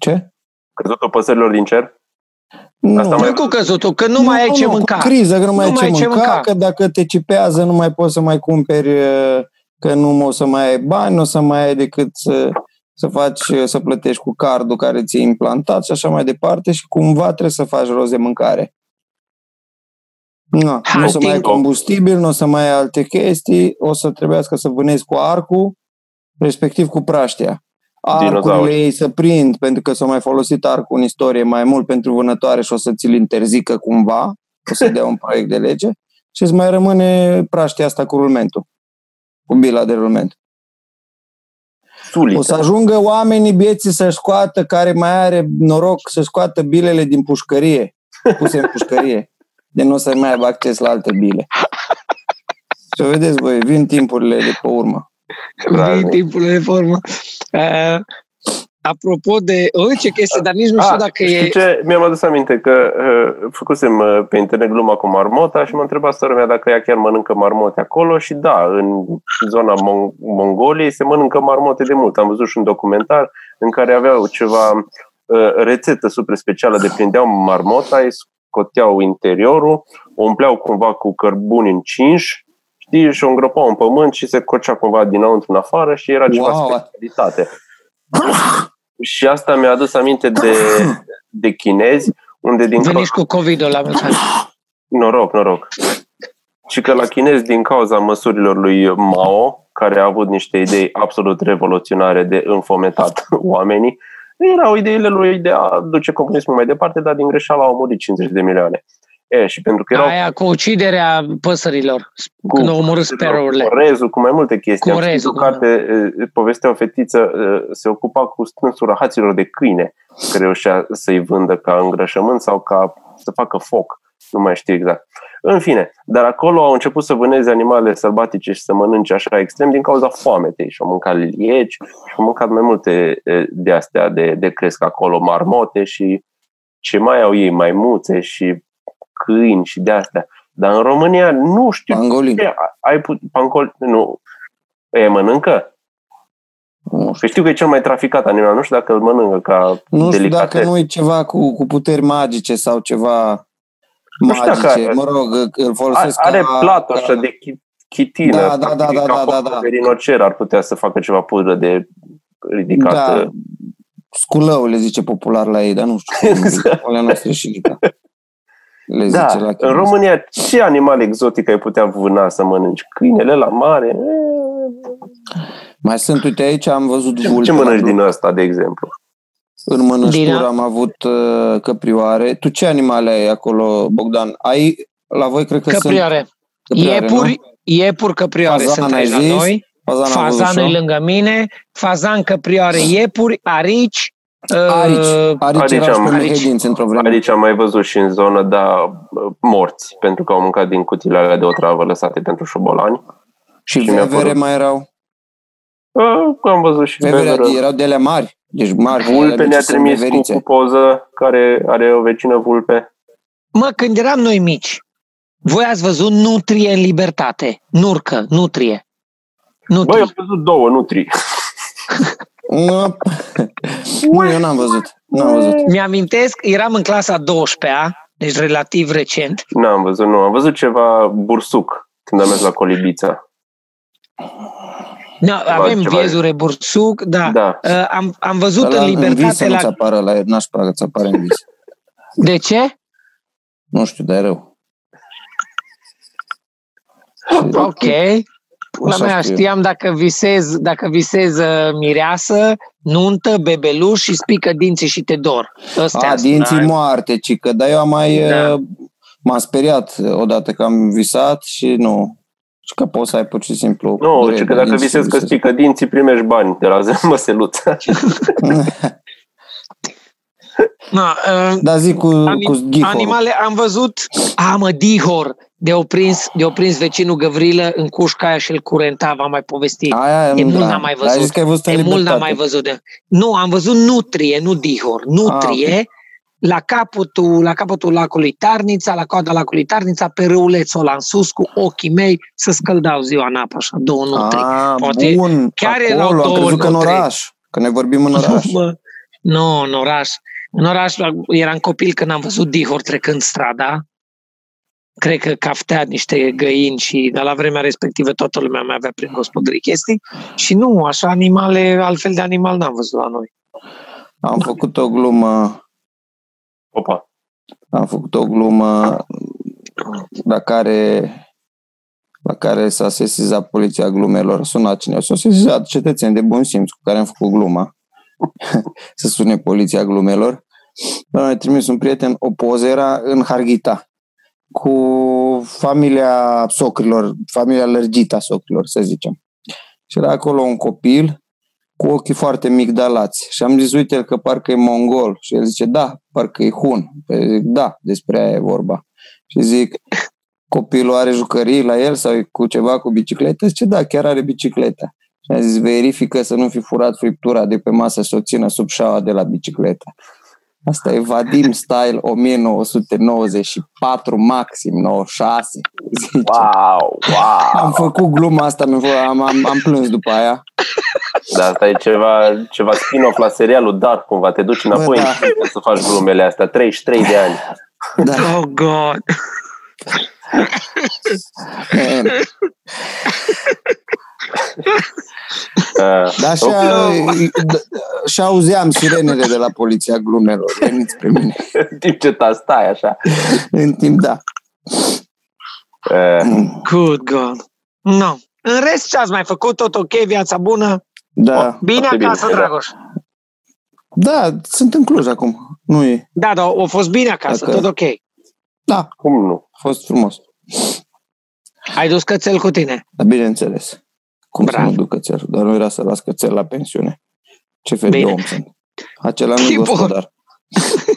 S4: ce?
S2: căzutul păsărilor din cer.
S4: Nu,
S2: Asta mai-
S1: Nu cu căzutul, că nu, mai ai ce
S4: nu,
S1: mânca.
S4: Cu criză, că nu mai
S1: Nu
S4: ai ce
S1: mai ai ce
S4: mânca,
S1: mânca.
S4: că dacă te cipează nu mai poți să mai cumperi, uh, că nu o să mai ai bani, nu o să mai ai decât să, să faci, să plătești cu cardul care ți-e implantat și așa mai departe și cumva trebuie să faci rost de mâncare. Nu, nu o să mai ai
S1: Hunting.
S4: combustibil, nu o să mai ai alte chestii, o să trebuiască să vânezi cu arcul, respectiv cu praștia. Arcurile
S2: Dinozauri.
S4: ei să prind, pentru că s-a mai folosit arcul în istorie mai mult pentru vânătoare și o să ți-l interzică cumva, o să dea un proiect de lege și îți mai rămâne praștia asta cu rulmentul, cu bila de rulment.
S2: Suliță.
S4: O să ajungă oamenii vieții să-și scoată, care mai are noroc, să scoată bilele din pușcărie, puse în pușcărie, de nu o să mai aibă acces la alte bile. Și o vedeți, voi, vin timpurile de pe urmă.
S1: Vii
S2: Praznic.
S1: timpul de formă. Uh, apropo de... O, ce chestie, dar nici nu știu
S2: Ah,
S1: dacă
S2: știi
S1: e...
S2: ce? Mi-am adus aminte că uh, făcusem uh, pe internet gluma cu marmota și m-a întrebat sora mea dacă ea chiar mănâncă marmote acolo și da, în zona Mon- Mongoliei se mănâncă marmote de mult. Am văzut și un documentar în care aveau ceva uh, rețetă super specială de prindeau marmota, îi scoteau interiorul, o umpleau cumva cu cărbuni încinși, știi, și o îngropau în pământ și se cocea cumva dinăuntru în afară și era ceva
S4: Wow.
S2: specialitate. Și asta mi-a adus aminte de, de chinezi, unde din cauza...
S1: Veniți cu COVID-ul la mulți ani.
S2: Noroc, noroc. Și că la chinezi, din cauza măsurilor lui Mao, care a avut niște idei absolut revoluționare de înfometat oamenii, erau ideile lui de a duce comunismul mai departe, dar din greșeală au murit 50 de milioane. E, și pentru că erau
S1: Aia cu uciderea păsărilor.
S2: cu,
S1: Când au omorât sparrow-urile.
S2: cu orezul, cu mai multe chestii.
S1: Cu
S2: Am citit o
S1: orezul,
S2: carte, e, povestea o fetiță, e, se ocupa cu strânsul rahaților de câine, care reușea să-i vândă ca îngrășământ sau ca să facă foc. Nu mai știu exact. În fine, dar acolo au început să vâneze animale sălbatice și să mănânce așa extrem din cauza foametei și au mâncat lieci și au mâncat mai multe e, de astea de, de cresc acolo, marmote și ce mai au ei, maimuțe și câini și de astea. Dar în România nu știu
S4: Pangolin.
S2: ce, ai put, pancol, nu, e mănâncă?
S4: Nu
S2: Că știu că e cel mai traficat animal, nu știu dacă îl mănâncă ca
S4: Nu știu
S2: delicatețe.
S4: dacă nu e ceva cu, cu puteri magice sau ceva
S2: Nu știu
S4: magice.
S2: dacă-
S4: Mă rog, îl
S2: Are,
S4: folosesc
S2: are
S4: ca,
S2: plat
S4: ca-
S2: așa de chi- chitină.
S4: Da, da, da,
S2: practic,
S4: da,
S2: ca
S4: da,
S2: focul
S4: da.
S2: de rinocer ar putea să facă ceva pudră de ridicată.
S4: Da, sculău le zice popular la ei, dar nu știu.
S2: Exact.
S4: Alea noastre și lica. Le
S2: Da,
S4: zice la
S2: în
S4: chinez.
S2: România ce animal exotic ai putea vâna să mănânci? Câinele la mare?
S4: Mai sunt, uite, aici am văzut
S2: Ce,
S4: vulpe.
S2: ce
S4: la
S2: mănânci
S4: drum.
S2: din ăsta, de exemplu?
S4: În mănăștură
S1: Din a-
S4: am avut uh, căprioare. Tu ce animale ai acolo, Bogdan? Ai, la voi cred că
S1: Căprioare.
S4: sunt căprioare,
S1: Iepuri, iepuri căprioare
S4: Fazan,
S1: sunt
S4: ai
S1: aici la
S4: zis?
S1: noi.
S4: nu? Fazan am văzut
S1: Fazan e
S4: și eu.
S1: lângă mine. Fazan, căprioare, iepuri, arici.
S4: Arici.
S1: uh,
S4: Arici
S2: Arici
S4: erau și
S2: am-
S4: pe
S1: Arici.
S4: mehedinți într-o vreme.
S2: Aici am mai văzut și în zonă, dar morți, pentru că au mâncat din cutiile alea de otravă lăsate pentru șobolani.
S4: Și
S2: și mi-a
S4: vevere
S2: părut-
S4: mai erau.
S2: Uh, am văzut și
S4: Vevere
S2: beveră.
S4: erau de alea mari. Deci mari.
S2: Vulpe
S4: alea
S2: ne-a
S4: ce sunt
S2: trimis cu,
S4: veverițe.
S2: cu poză, care are o vecină vulpe.
S1: Mă, când eram noi mici, voi ați văzut nutrie în libertate. Nurcă, nutrie.
S2: Băi,
S1: Nutrie.
S2: am văzut două, nu trei.
S4: Nu, nu, eu n-am văzut. N-am văzut.
S1: Mi-amintesc, eram în clasa 12-a, deci relativ recent.
S2: N-am văzut, nu. Am văzut ceva bursuc când am mers la Colibița.
S1: No, avem
S2: ceva-
S1: viezure bursuc, da.
S2: Da.
S1: Uh, am, am văzut
S4: Ăla
S1: în
S4: în vis
S1: libertate
S4: să nu-ți
S1: la...
S4: apară la n-aș că ți apare în vis.
S1: De ce?
S4: Nu știu, dar e rău.
S1: Ok. La
S4: Așa
S1: mea
S4: știu eu.
S1: știam dacă visez, dacă visez uh, mireasă, nuntă, bebeluș și spică dinții și te dor. Ăstea
S4: A,
S1: sunt.
S4: dinții moarte, cică, dar eu am mai...
S1: Da.
S4: uh, M-am speriat odată că am visat și nu. Și că poți să ai pur și simplu...
S2: Nu,
S4: dureri
S2: ci că
S4: de
S2: dacă
S4: dinți
S2: visezi
S4: și
S2: că
S4: visezi.
S2: spică dinții, primești bani de la măseluță.
S1: No, uh,
S4: Dar zic cu,
S1: Ani-
S4: cu ghihorul.
S1: animale am văzut, a mă, dihor, de o prins, de o prins vecinul Găvrilă în cușca aia și îl curenta, v-am mai povestit.
S4: Aia,
S1: De mult
S4: da.
S1: n-am mai
S4: Dar ai
S1: văzut.
S4: zis că ai văzut în
S1: De mult n-am
S4: libertate.
S1: mai văzut. De... Nu, am văzut nutrie, nu dihor. Nutrie,
S4: Ah,
S1: la, capătul, la capătul lacului Tarnița, la coada lacului Tarnița, pe râulețul ăla în sus, cu ochii mei, să scăldau ziua în apă, așa, două nutrii.
S4: Ah,
S1: Poate
S4: bun.
S1: chiar
S4: Acolo,
S1: erau
S4: am
S1: două
S4: crezut că în
S1: nutrii.
S4: oraș. Că ne vorbim în oraș.
S1: Bă, nu, în oraș. În oraș eram copil când am văzut dihor trecând strada. Cred că caftea niște găini și de la vremea respectivă toată lumea mai avea prin gospodării chestii. Și nu, așa animale, altfel de animal n-am văzut la noi.
S4: Am făcut o glumă
S2: Opa.
S4: am făcut o glumă la care la care s-a sesizat poliția glumelor, a sunat cineva, s-a sesizat cetățeni de bun simț cu care am făcut gluma, să sune poliția glumelor. Mi-a trimis un prieten, o poză era în Harghita, cu familia socrilor, familia lărgită a socrilor, să zicem. Și era acolo un copil cu ochii foarte migdalați. Și am zis, uite că parcă e mongol. Și el zice, da, parcă e hun. Păi zic, da, despre aia e vorba. Și zic, copilul are jucării la el sau e cu ceva cu bicicletă? Zice, da, chiar are bicicletă. Și a zis, verifică să nu fi furat friptura de pe masă și o țină sub șaua de la bicicletă. Asta e Vadim Style 1994, maxim 96. Zice.
S2: Wow,
S4: Am
S2: wow!
S4: făcut gluma asta, mi-a fost- am, am, am plâns după aia.
S2: Dar asta e ceva, ceva spin-off la serialul Dark, cumva. Te duci înapoi
S4: Bă, da.
S2: în timp ca să faci glumele astea. 33 de ani.
S4: Da.
S1: Oh, God.
S4: Man.
S2: Uh,
S4: Da, așa, și auzeam sirenele de la poliția glumelor. Veniți spre mine.
S2: în timp ce ta stai așa.
S4: În timp, da.
S2: Uh,
S1: Good God. No. În rest, ce ați mai făcut? Tot ok? Viața bună?
S4: Da,
S1: Bine
S2: Foarte bine,
S1: acasă,
S2: da.
S1: Dragoș?
S4: da, sunt în Cluj acum. Nu e.
S1: Da, da, a fost bine acasă,
S4: Dacă-
S1: tot ok.
S4: Da,
S2: cum nu?
S4: a fost frumos.
S1: Ai dus cățel cu tine.
S4: Dar bineînțeles. Cum
S1: Bravo.
S4: să nu duc cățel? Dar nu era să las cățel la pensiune. Ce fel de
S1: Bine.
S4: om sunt? Acela nu e
S1: Tibor.
S4: gospodar.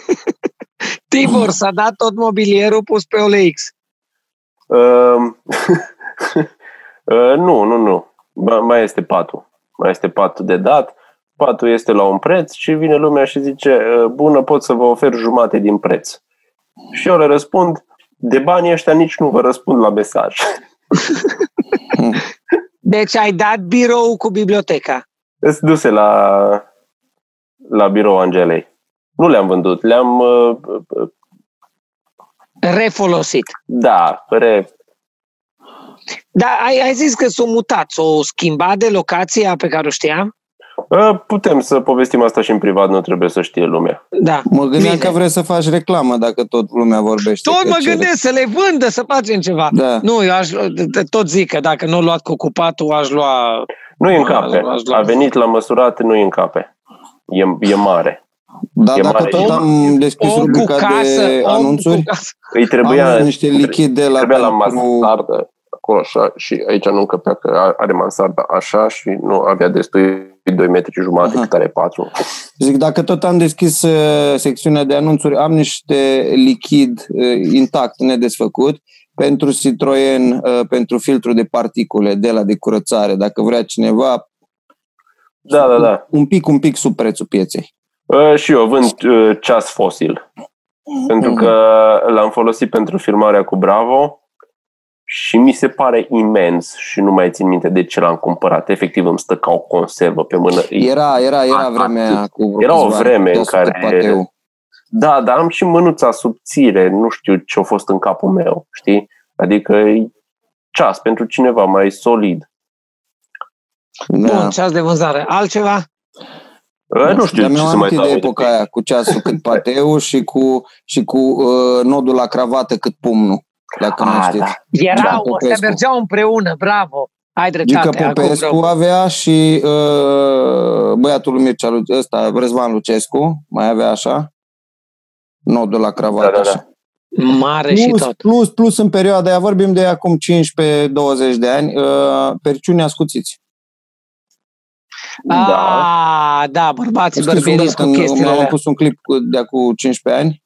S1: Tibor, s-a dat tot mobilierul pus pe OLX.
S2: Uh, uh, nu, nu, nu. Ba- Mai este patul. Mai este patul de dat. Patul este la un preț și vine lumea și zice, uh, bună, pot să vă ofer jumate din preț. Și eu le răspund, de banii ăștia nici nu vă răspund la mesaj.
S1: Deci ai dat birou cu biblioteca.
S2: Îți duse la, la birou Angelei. Nu le-am vândut, le-am, uh, uh,
S1: Refolosit.
S2: da, re,
S1: Dar ai, ai zis că s-o mutat, s-o schimbat de locația pe care o știam?
S2: Uh, putem să povestim asta și în privat, nu trebuie să știe lumea.
S1: Da.
S4: Mă gândeam
S1: Bine.
S4: că vrei să faci reclamă dacă tot lumea vorbește.
S1: Tot
S4: că
S1: mă
S4: cere.
S1: gândesc să le vândă, să facem ceva.
S4: Da.
S1: Nu, eu aș, tot zic că dacă nu o luat cu ocupatul, aș lua...
S2: Nu-i în
S1: Ah,
S2: cape.
S1: aș lua.
S2: A venit la măsurat, nu-i în cape. E, e mare.
S4: Da,
S2: E
S4: dacă
S2: mare
S4: tot
S2: și-
S4: am deschis
S1: Om cu
S4: rubrica
S1: casă,
S4: de
S1: om
S4: anunțuri,
S1: cu casă.
S2: Îi trebuia,
S4: am niște lichid de la
S2: trebuia la
S4: pentru...
S2: mansardă acolo așa și aici nu încăpea că are mansarda așa și nu avea destui 2 metri și jumate,
S4: Aha.
S2: cât are 4.
S4: Zic, dacă tot am deschis uh, secțiunea de anunțuri, am niște lichid uh, intact, nedesfăcut, pentru Citroen, uh, pentru filtru de particule de la de curățare. Dacă vrea cineva,
S2: Da, da, da.
S4: un pic, un pic sub prețul pieței.
S2: Uh, și eu vând uh, ceas fosil. Pentru că l-am folosit pentru filmarea cu Bravo și mi se pare imens și nu mai țin minte de ce l-am cumpărat. Efectiv îmi stă ca o conservă pe mână.
S4: Era, era, era
S2: Atât.
S4: vremea aia cu vreo
S2: Era o
S4: câțiva ani,
S2: vreme în
S4: deasupra
S2: care-
S4: pateu.
S2: Da, dar am și mânuța subțire, nu știu ce a fost în capul meu, știi? Adică e ceas pentru cineva mai solid.
S4: Da.
S1: Bun, ceas de vânzare. Altceva?
S2: Da. Nu știu
S4: Dar
S2: ce
S4: mi-am
S2: să mai
S4: amintit
S2: dau.
S4: de epoca aia cu ceasul cât pateu și cu, și cu uh, nodul la cravată cât pumnul. Dacă nu
S2: Ah,
S4: știți.
S2: da.
S1: Erau,
S4: Da,
S1: astea
S4: Popescu.
S1: mergeau împreună, bravo. Ai
S4: Gică
S1: dreptate. acum
S4: Popescu
S1: vreo-
S4: avea și uh, băiatul lui Mircea, lui- ăsta, Răzvan Lucescu, mai avea așa, nodul la cravată.
S2: Da, da, da.
S4: așa.
S1: Mare și
S4: Plus,
S1: tot.
S4: plus, plus în perioada aia, vorbim de acum 15-20 de ani, uh, perciuni ascuțiți.
S2: Da.
S1: Ah, da, bărbații
S4: Am scris un
S1: bărberiți
S4: dat
S1: cu
S4: în-
S1: chestiile
S4: Am
S1: alea.
S4: pus un clip cu, de acum 15 ani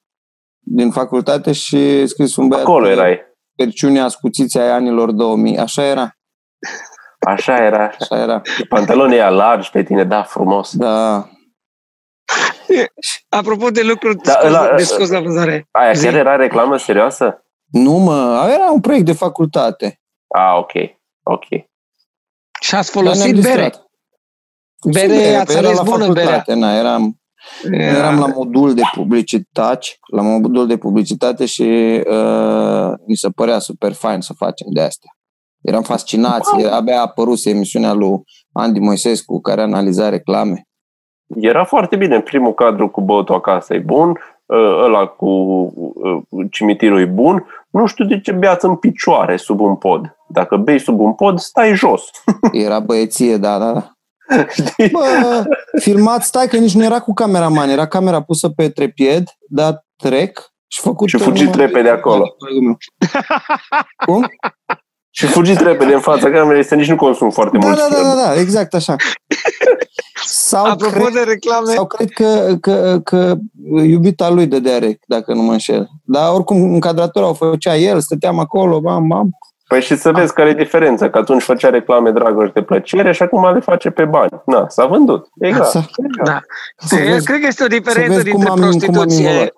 S4: din facultate și scris un băiat
S2: Acolo
S4: cu
S2: erai.
S4: perciuni ascuțiți ai anilor 2000. Așa era,
S2: Așa era.
S4: așa era.
S2: Pantalonii ăia largi pe tine, da, frumos.
S4: Da.
S1: Apropo de lucruri
S2: Da,
S1: scos-
S2: ăla-
S1: de scos la vânzare.
S2: Aia
S1: Zi.
S2: chiar era reclamă serioasă?
S4: Nu mă, era un proiect de facultate.
S2: Ah, ok. Ok.
S1: Și ați
S4: Dar ne-am
S1: folosit bere.
S4: distrat.
S1: Bere,
S4: Și
S1: ați
S4: era
S1: ales
S4: la
S1: bună berea.
S4: facultate, na, eram, eram la modul de publicitate, la modul de publicitate și uh, mi se părea super fain să facem de astea. Eram fascinați, abia a apărut emisiunea lui Andy Moisescu care analiza reclame.
S2: Era foarte bine. Primul cadru cu băutul acasă e bun, uh, ăla cu uh, cimitirul e bun. Nu știu de ce beați în picioare sub un pod. Dacă bei sub un pod, stai jos.
S4: Era băieție, da, da, da.
S2: Știi?
S4: Bă, filmat, stai că nici nu era cu cameraman, era camera pusă pe trepied, dat trec și făcut...
S2: Și fugiți
S4: numai-
S2: repede acolo.
S4: Cum?
S2: Și fugiți repede în fața camerei să nici nu consum foarte
S4: Da,
S2: mult
S4: da, da,
S2: film.
S4: da, da, exact așa. Sau
S1: Apropo
S4: cred,
S1: de reclame,
S4: sau cred că, că, că iubita lui dădea rec, dacă nu mă înșel. Dar oricum încadratura o făcea el, stăteam acolo, bam, bam.
S2: Păi și să vezi care e diferența, că atunci făcea reclame dragă și de plăcere și acum le face pe bani. Na, s-a vândut. Exact.
S4: Să-
S1: Da.
S4: Să
S1: Eu
S4: vezi-
S1: Cred că este o
S4: să
S1: diferență
S4: vezi cum
S1: dintre
S4: am- cum am
S1: prostituție,
S4: involat.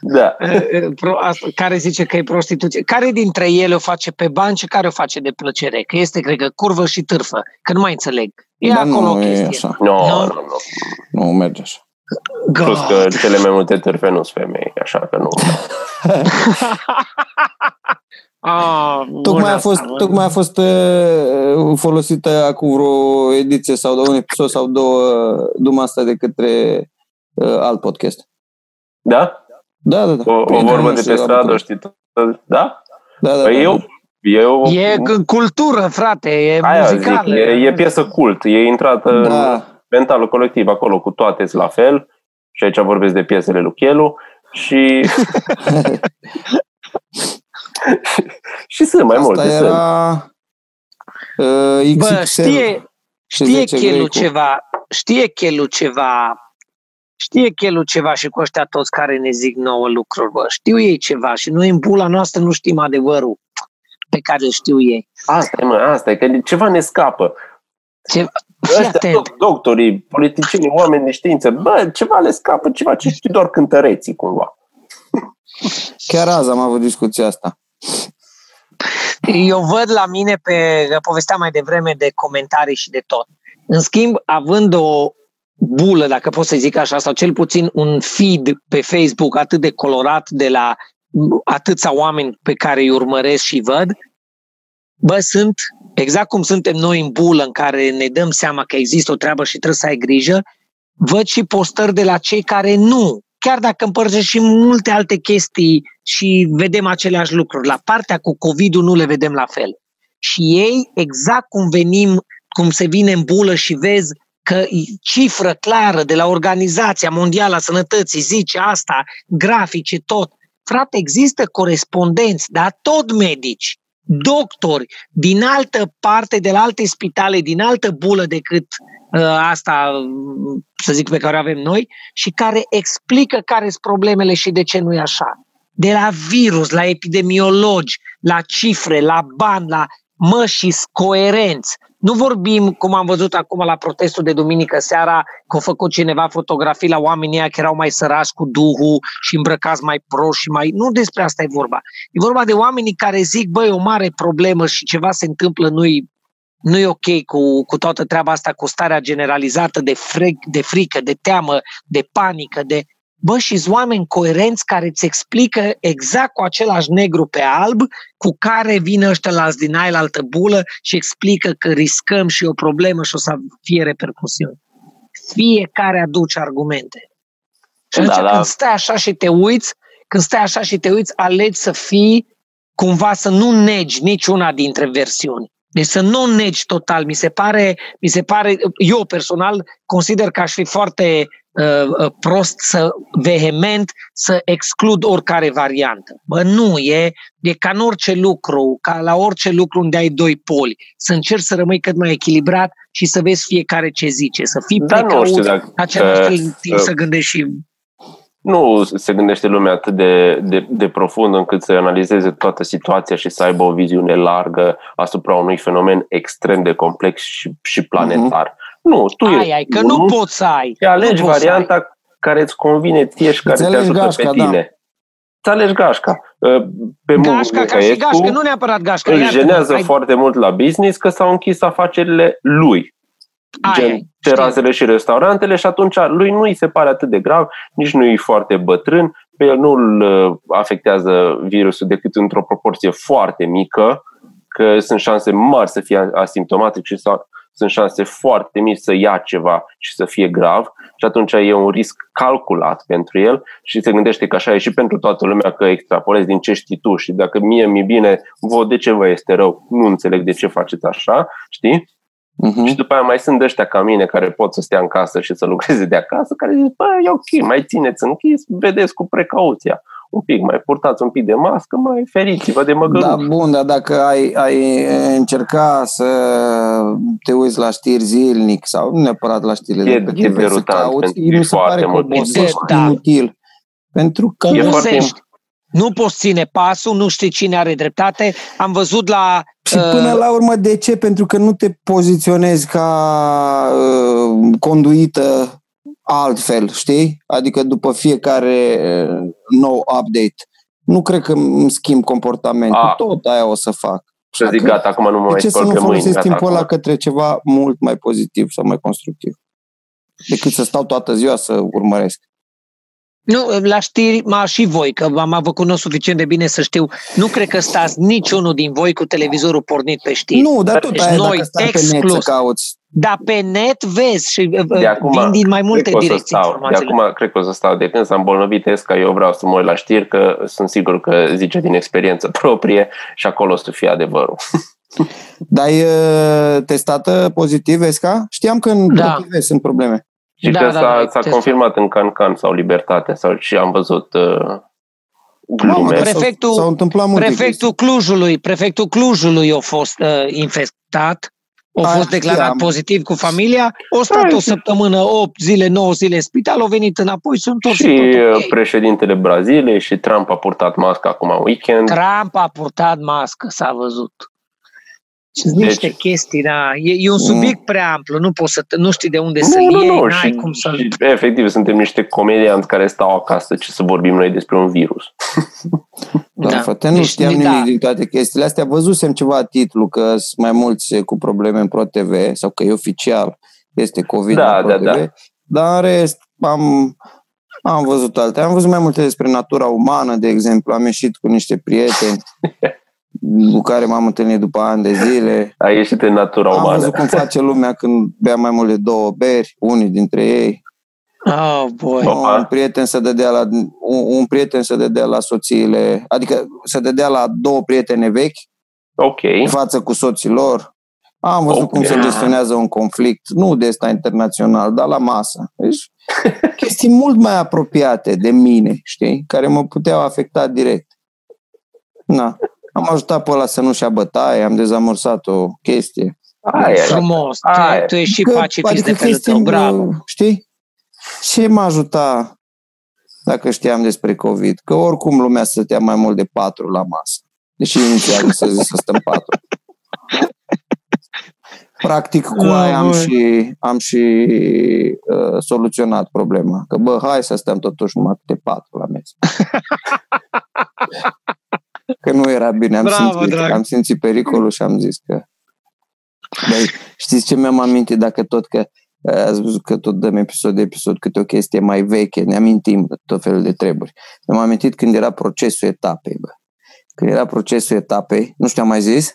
S2: Da.
S1: eh, eh, pro- asta- care zice că e prostituție. Care dintre ele o face pe bani și care o face de plăcere? Că este, cred că, curvă și târfă. Că nu mai înțeleg. E
S4: Dar
S1: acolo o
S4: nu e
S1: chestie.
S4: așa.
S2: Nu,
S1: Nu?
S2: nu, nu.
S4: Nu merge așa.
S2: Plus
S1: God.
S2: că cele mai multe târfe nu sunt femei, așa că nu.
S1: Ah, bun
S4: Tocmai a
S1: asta,
S4: fost,
S1: bă.
S4: tocmai a fost uh, folosită acum vreo ediție sau de un episod sau două duma asta de către uh, alt podcast.
S2: Da?
S4: Da, da, da.
S2: O, o
S4: Prietenul
S2: vorbă de
S4: nostru
S2: pe
S4: la
S2: stradă,
S4: București.
S2: știi? tot- Da?
S4: Da, da,
S2: Păi
S4: da,
S2: eu, eu
S1: E c- cultură, frate, e
S2: aia zic,
S1: muzicală.
S2: e, e piesă cult, e intrată în
S4: Da.
S2: mentalul colectiv acolo, cu toate la fel. Și aici vorbesc de piesele lui Chelu. Și... și sunt mai
S4: Asta
S2: multe. Sunt.
S4: era uh,
S1: Bă,
S4: XXL.
S1: știe, știe
S4: 10
S1: Chelu
S4: grei cu-
S1: ceva, știe Chelu ceva, știe Chelu ceva și cu ăștia toți care ne zic nouă lucruri, bă, știu ei ceva și noi în bula noastră nu știm adevărul pe care îl știu ei.
S2: Asta e, mă, asta e, că ceva ne scapă.
S1: Ce, fii
S2: Ăștia,
S1: atent,
S2: doc- doctorii, politicienii, oameni de știință, bă, ceva le scapă, ceva ce știu doar cântăreții, cumva.
S4: Chiar azi am avut discuția asta.
S1: Eu văd la mine pe, povesteam mai devreme de comentarii și de tot. În schimb, având o bulă, dacă pot să zic așa, sau cel puțin un feed pe Facebook atât de colorat de la atâția oameni pe care îi urmăresc și văd, bă, sunt, exact cum suntem noi în bulă în care ne dăm seama că există o treabă și trebuie să ai grijă, văd și postări de la cei care nu, chiar dacă împărtășim multe alte chestii și vedem aceleași lucruri. La partea cu COVID-ul nu le vedem la fel. Și ei, exact cum venim, cum se vine în bulă și vezi că e cifră clară de la Organizația Mondială a Sănătății zice asta, grafice, tot. Frate, există corespondenți, dar tot medici, doctori, din altă parte, de la alte spitale, din altă bulă decât uh, asta, uh, să zic, pe care o avem noi, și care explică care sunt problemele și de ce nu e așa. De la virus, la epidemiologi, la cifre, la bani, la mă și coerenți. Nu vorbim, cum am văzut acum la protestul de duminică seara, că a făcut cineva fotografii la oamenii ăia care erau mai săraci cu duhul și îmbrăcați mai proști și mai... Nu despre asta e vorba. E vorba de oamenii care zic, băi, o mare problemă și ceva se întâmplă, nu-i, nu e ok cu, cu toată treaba asta, cu starea generalizată de, fric, de frică, de teamă, de panică, de... Bă, și oameni coerenți care îți explică exact cu același negru pe alb cu care vin ăștia la din aia altă bulă și explică că riscăm și o problemă și o să fie repercusiuni. Fiecare aduce argumente. Și atunci
S2: Da, da.
S1: când stai așa și te uiți, când stai așa și te uiți, alegi să fii cumva să nu negi niciuna dintre versiuni. Deci să nu negi total. Mi se pare, mi se pare eu personal consider că aș fi foarte uh, uh, prost să vehement să exclud oricare variantă. Bă, nu, e, e ca în orice lucru, ca la orice lucru unde ai doi poli. Să încerci să rămâi cât mai echilibrat și să vezi fiecare ce zice, să fii
S2: Dar nu
S1: precaut,
S2: știu dacă...
S1: același
S2: uh,
S1: timp să gândești și
S2: nu se gândește lumea atât de, de, de profund încât să analizeze toată situația și să aibă o viziune largă asupra unui fenomen extrem de complex și, și planetar. Uh-huh. Nu, tu
S1: ai, ai, că nu
S2: unul
S1: poți să ai.
S2: și alegi
S1: nu poți să ai.
S2: varianta care îți convine ție și care
S4: Îți
S2: te
S4: alegi
S2: ajută
S4: gașca,
S2: pe
S4: da.
S2: tine. Îți alegi gașca. Uh, Pe Mugu
S1: Gașca ca și
S2: Nicaescu
S1: gașcă, nu neapărat gașca.
S2: îl
S1: iartă-mă,
S2: jenează
S1: ai-
S2: foarte mult la business că s-au închis afacerile lui.
S1: Ai,
S2: gen
S1: ai,
S2: terasele și restaurantele și atunci lui nu îi se pare atât de grav, nici nu e foarte bătrân, pe el nu îl uh, afectează virusul decât într-o proporție foarte mică, că sunt șanse mari să fie asimptomatic și să, sunt șanse foarte mici să ia ceva și să fie grav. Și atunci e un risc calculat pentru el și se gândește că așa e și pentru toată lumea că extrapolezi din ce știi tu. Și dacă mie mi-e bine, vă de ce vă este rău, nu înțeleg de ce faceți așa, știi?
S4: Uh-huh.
S2: Și după aia mai sunt ăștia ca mine care pot să stea în casă și să lucreze de acasă, care zic, bă, e ok, mai țineți închis, vedeți cu precauția. Un pic, mai purtați un pic de mască, mai feriți-vă de măgăruș.
S4: Da, bun, dar dacă ai, ai încerca să te uiți la știri zilnic sau nu neapărat la știrile
S2: E-
S4: de pe
S2: e
S4: TV, să
S2: derutant,
S4: cauți,
S2: pentru că e
S4: mi se
S2: foarte
S4: pare că
S2: mult.
S4: obosești
S1: Da.
S4: inutil. Pentru că
S2: E
S4: nu
S2: foarte-
S1: Obosești. Nu poți ține pasul, nu știi cine are dreptate. Am văzut la...
S4: Și până
S1: uh,
S4: la urmă, de ce? Pentru că nu te poziționezi ca uh, conduită altfel, știi? Adică după fiecare uh, nou update. Nu cred că îmi schimb comportamentul.
S2: A.
S4: Tot aia o să fac.
S2: Și zic,
S4: Dacă-
S2: gata, acum nu mă
S4: De
S2: mai
S4: ce să
S2: spăl
S4: nu
S2: pe mâini.
S4: folosesc
S2: Gata,
S4: timpul ăla
S2: acum.
S4: către ceva mult mai pozitiv sau mai constructiv? Decât să stau toată ziua să urmăresc.
S1: Nu, la știri, ma și voi, că m-am vă cunosc suficient de bine să știu, nu cred că stați niciunul din voi cu televizorul pornit pe știri.
S4: Nu, dar tot
S1: Deci
S4: aia
S1: noi,
S4: dacă stați pe net
S1: exclus.
S4: să cauți.
S1: Dar pe net vezi și uh,
S2: De acum,
S1: vin din mai multe
S2: cred că o să
S1: direcții
S2: stau. De
S1: informațiile.
S2: acum cred că o să stau. De când s-a îmbolnăvit Esca, eu vreau să mă uit la știri, că sunt sigur că zice din experiență proprie și acolo o să fie adevărul.
S4: Dar ai uh, testată pozitiv, Esca? Știam că în
S1: Da.
S4: ProTV sunt probleme.
S2: Și
S1: Da,
S2: că
S1: da,
S2: s-a,
S1: da,
S2: s-a
S1: testul.
S2: confirmat în Cancan sau Libertate sau și am văzut uh, glume.
S4: dar
S1: Prefectul-
S4: s-au, s-au întâmplat multe
S1: Prefectul Clujului, prefectul Clujului a fost uh, infectat, a
S4: Aia
S1: fost declarat
S4: știam.
S1: pozitiv cu familia, o stat
S2: Hai.
S1: o săptămână, 8 zile, 9 zile în spital, au venit înapoi, sunt toți
S2: și
S1: totul
S2: uh,
S1: ok.
S2: președintele Braziliei și Trump a purtat mască acum în weekend.
S1: Trump a purtat mască, s-a văzut. Sunt
S2: Deci-
S1: niște chestii, da. E, e un subiect prea amplu, nu poți să, te- nu știi de unde să
S2: nu, nu,
S1: iei,
S2: nu.
S1: n-ai
S2: Și,
S1: cum să
S2: și, efectiv, suntem niște comedianți care stau acasă ce să vorbim noi despre un virus.
S4: Da,
S1: Da.
S4: frate, nu
S1: Deci,
S4: știam
S1: da.
S4: nimic din toate chestiile astea. Văzusem ceva titlu că sunt mai mulți cu probleme în ProTV sau că e oficial, este COVID
S2: Da,
S4: la
S2: da,
S4: ProTV.
S2: da.
S4: Dar în rest am, am văzut alte. Am văzut mai multe despre natura umană, de exemplu. Am ieșit cu niște prieteni cu care m-am întâlnit după ani de zile.
S2: A ieșit în natura
S4: Am
S2: umană.
S4: văzut cum face lumea când bea mai mult de două beri, unii dintre ei.
S1: Oh, boy.
S2: Opa.
S4: Un prieten să dădea la un, un prieten să dădea la soțiile, adică să dădea la două prietene vechi
S2: Ok.
S4: în față cu soții lor. Am văzut
S2: Ok.
S4: cum se gestionează un conflict, nu de ăsta internațional, dar la masă. Deci, chestii mult mai apropiate de mine, știi, care mă puteau afecta direct. Na. Am ajutat pe ăla să nu-și ia bătaie, am dezamorsat o chestie.
S2: Aia e.
S1: Frumos. Tu,
S2: Aia.
S1: tu ești și
S4: Că-
S1: pacifist de felul
S4: chestii,
S1: tău, bravo.
S4: Știi? Ce m-a ajuta dacă știam despre COVID? Că oricum lumea stătea mai mult de patru la masă. Deși inițial să zis să stăm patru. Practic cu aia am
S1: Ah, băi.
S4: și, am și uh, soluționat problema. Că bă, hai să stăm totuși numai câte patru la mers. Că nu era bine, am,
S1: Bravo,
S4: simțit,
S1: drag.
S4: am simțit pericolul și am zis că... Dar știți ce mi-am amintit dacă tot că uh, ați văzut că tot dăm episod de episod câte o chestie mai veche, ne amintim de tot felul de treburi. Mi-am amintit când era procesul etapei, bă. Când era procesul etapei, nu știu, am mai zis?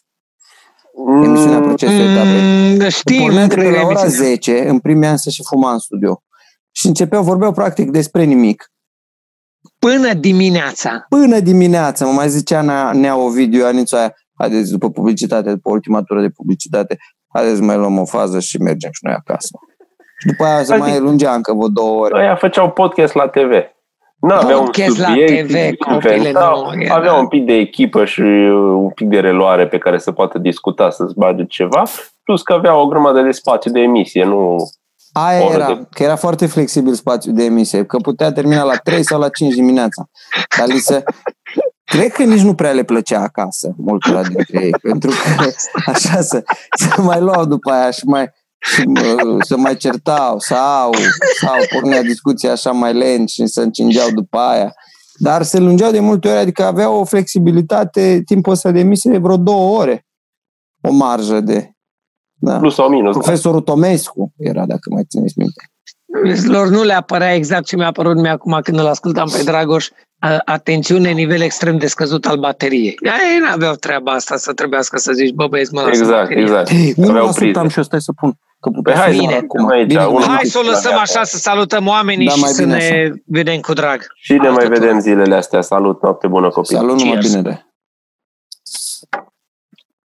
S4: Emisiunea
S2: Mm,
S4: procesul etapei.
S1: Mm, știm,
S4: Pornea de
S1: cred
S4: pe
S1: că
S4: la ora
S1: emisiunea.
S4: 10, în primii ani să și fuma în studio. Și începeau, vorbeau practic despre nimic.
S1: Până dimineața.
S4: Până dimineața, mă mai zicea Nea, Nea Ovidiu, Anițu aia, haideți după publicitate, după ultima tură de publicitate, haideți mai luăm o fază și mergem și noi acasă. Și după aia se
S2: Adică-
S4: mai lungea încă vreo două ore.
S2: Ăia făceau podcast la TV. Nu aveau un
S1: Podcast la
S2: subiect,
S1: TV, copile,
S2: inventau,
S1: nu, era-
S2: aveau un pic de echipă și un pic de reluare pe care să poată discuta, să-ți bage ceva, plus că aveau o grămadă de spațiu de emisie, nu...
S4: Aia
S2: oră
S4: era,
S2: de-
S4: că era foarte flexibil spațiul de emisie, că putea termina la 3 sau la 5 dimineața. Dar li se... Cred că nici nu prea le plăcea acasă, multora dintre ei, pentru că așa să, să mai luau după aia și mai și, mă, să mai certau sau, sau pornea discuția așa mai lent și se încingeau după aia. Dar se lungeau de multe ori, adică aveau o flexibilitate timpul ăsta de emisie de vreo două ore. O marjă de... Da.
S2: Plus sau minus. Da.
S4: Profesorul Tomescu era, dacă mai țineți minte.
S1: Lor nu le apărea exact ce mi-a părut mie acum când îl ascultam pe Dragoș. A- Atențiune, nivel extrem de scăzut al bateriei. Ei n-aveau treaba asta să trebuiască să zici, bă băieți, mă lasă
S2: Exact,
S1: bateria.
S2: exact.
S4: Ei,
S2: Aveau
S4: 1%
S2: prize.
S4: am și eu, stai să pun. Că putem
S2: Păi hai,
S4: să
S1: bine,
S4: acum.
S2: aici,
S4: Bine,
S2: unul-
S4: bine.
S1: Hai să o lăsăm
S2: La
S1: așa, să salutăm oamenii
S4: Da,
S1: și
S4: mai
S1: să
S4: bine
S1: ne vedem cu drag.
S2: Și ne mai
S1: Altă
S2: vedem zilele astea. Salut, noapte bună copii.
S4: Salut, numai
S1: Cheers.
S4: bine de.